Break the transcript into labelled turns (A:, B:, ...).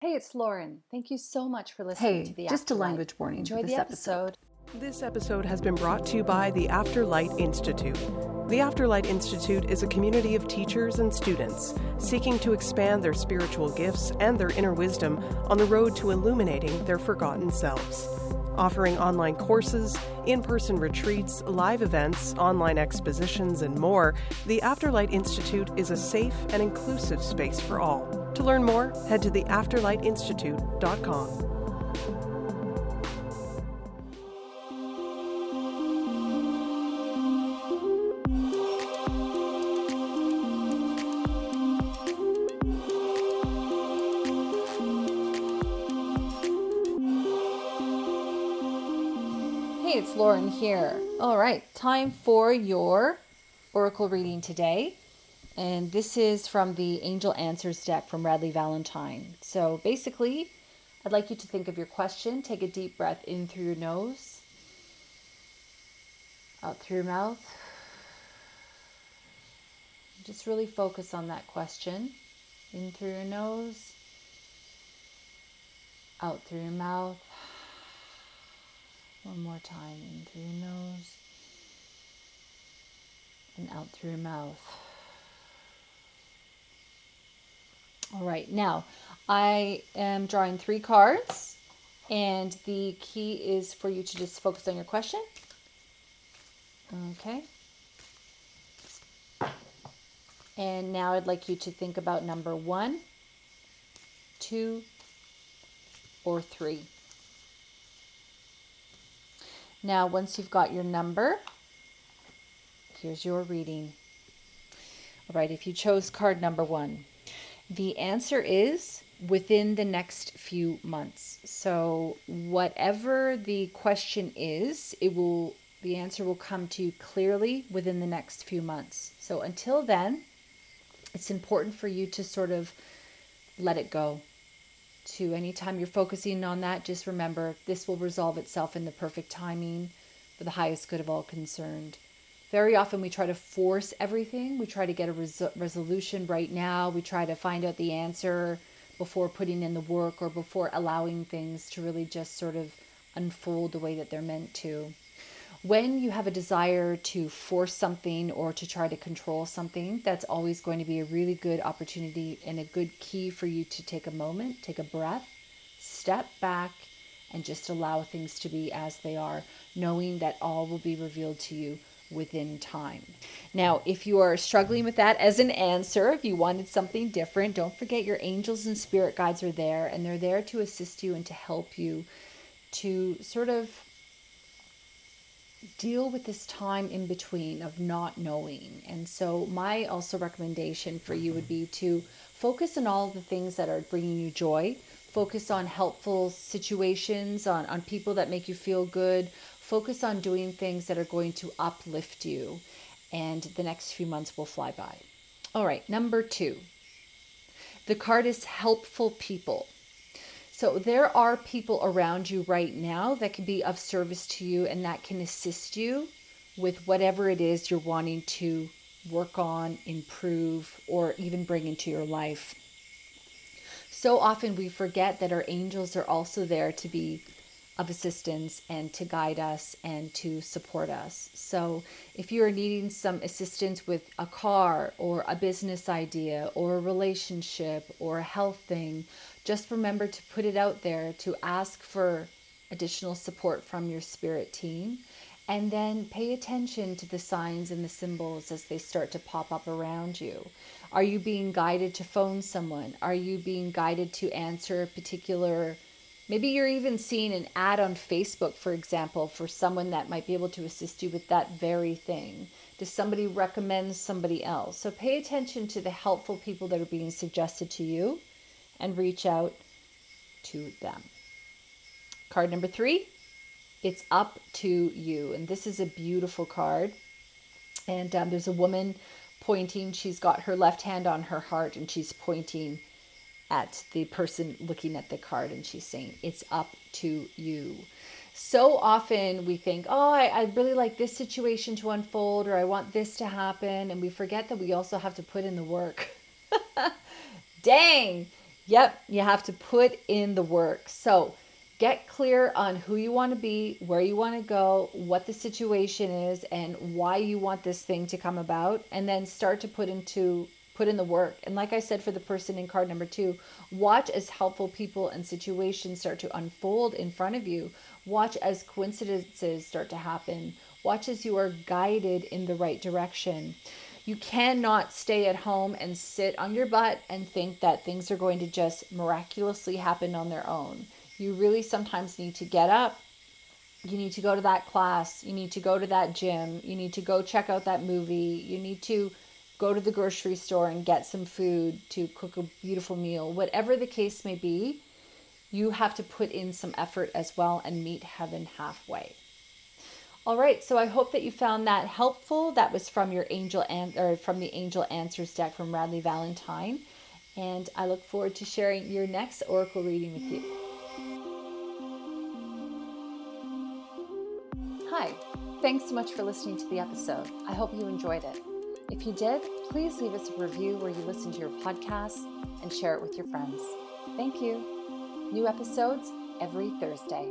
A: Hey, it's Lauren. Thank you so much for listening
B: Hey,
A: to the
B: just a language warning for
A: Enjoy
B: this
A: the
B: episode.
A: episode.
C: This episode has been brought to you by the Afterlight Institute. The Afterlight Institute is a community of teachers and students seeking to expand their spiritual gifts and their inner wisdom on the road to illuminating their forgotten selves. Offering online courses, in person retreats, live events, online expositions, and more, the Afterlight Institute is a safe and inclusive space for all. To learn more, head to theafterlightinstitute.com.
A: Hey, it's Lauren here. All right, time for your oracle reading today. And this is from the Angel Answers deck from Radleigh Valentine. So basically, I'd like you to think of your question. Take a deep breath in through your nose, out through your mouth. Just really focus on that question. In through your nose, out through your mouth. One more time. In through your nose and out through your mouth. All right, now I am drawing three cards, and the key is for you to just focus on your question. Okay. And now I'd like you to think about number one, two, or three. Now, once you've got your number, here's your reading. All right, if you chose card number one, the answer is within the next few months. So, whatever the question is, it will the answer will come to you clearly within the next few months. So, until then, it's important for you to sort of let it go to anytime you're focusing on that, just remember this will resolve itself in the perfect timing for the highest good of all concerned. Very often we try to force everything. We try to get a res- resolution right now. We try to find out the answer before putting in the work or before allowing things to really just sort of unfold the way that they're meant to. When you have a desire to force something or to try to control something, that's always going to be a really good opportunity and a good key for you to take a moment, take a breath, step back, and just allow things to be as they are, knowing that all will be revealed to you within time. Now, if you are struggling with that as an answer, if you wanted something different, don't forget your angels and spirit guides are there and they're there to assist you and to help you to sort of deal with this time in between of not knowing. And so, my also recommendation for you would be to focus on all the things that are bringing you joy, focus on helpful situations, on, on people that make you feel good, focus on doing things that are going to uplift you, and the next few months will fly by. All right, number two. The card is helpful people. So there are people around you right now that can be of service to you and that can assist you with whatever it is you're wanting to work on, improve, or even bring into your life. So often we forget that our angels are also there to be of assistance and to guide us and to support us. So, if you are needing some assistance with a car or a business idea or a relationship or a health thing, just remember to put it out there to ask for additional support from your spirit team. And then pay attention to the signs and the symbols as they start to pop up around you. Are you being guided to phone someone? Are you being guided to answer a particular Maybe you're even seeing an ad on Facebook, for example, for someone that might be able to assist you with that very thing. Does somebody recommend somebody else? So pay attention to the helpful people that are being suggested to you and reach out to them. Card number three, it's up to you. And this is a beautiful card. And um, there's a woman pointing, she's got her left hand on her heart and she's pointing at the person looking at the card and she's saying, It's up to you. So often we think, Oh, I, I really like this situation to unfold or I want this to happen. And we forget that we also have to put in the work. Dang, Yep, you have to put in the work. So get clear on who you want to be, where you want to go, what the situation is, and why you want this thing to come about, and then start to put into put in the work. And like I said for the person in card number 2, watch as helpful people and situations start to unfold in front of you. Watch as coincidences start to happen. Watch as you are guided in the right direction. You cannot stay at home and sit on your butt and think that things are going to just miraculously happen on their own. You really sometimes need to get up. You need to go to that class. You need to go to that gym. You need to go check out that movie. You need to go to the grocery store and get some food to cook a beautiful meal. Whatever the case may be, you have to put in some effort as well and meet heaven halfway. All right, so I hope that you found that helpful. That was from your angel an- or from the angel answers deck from Radleigh Valentine, and I look forward to sharing your next oracle reading with you. Hi, thanks so much for listening to the episode. I hope you enjoyed it. If you did, please leave us a review where you listen to your podcast and share it with your friends. Thank you. New episodes every Thursday.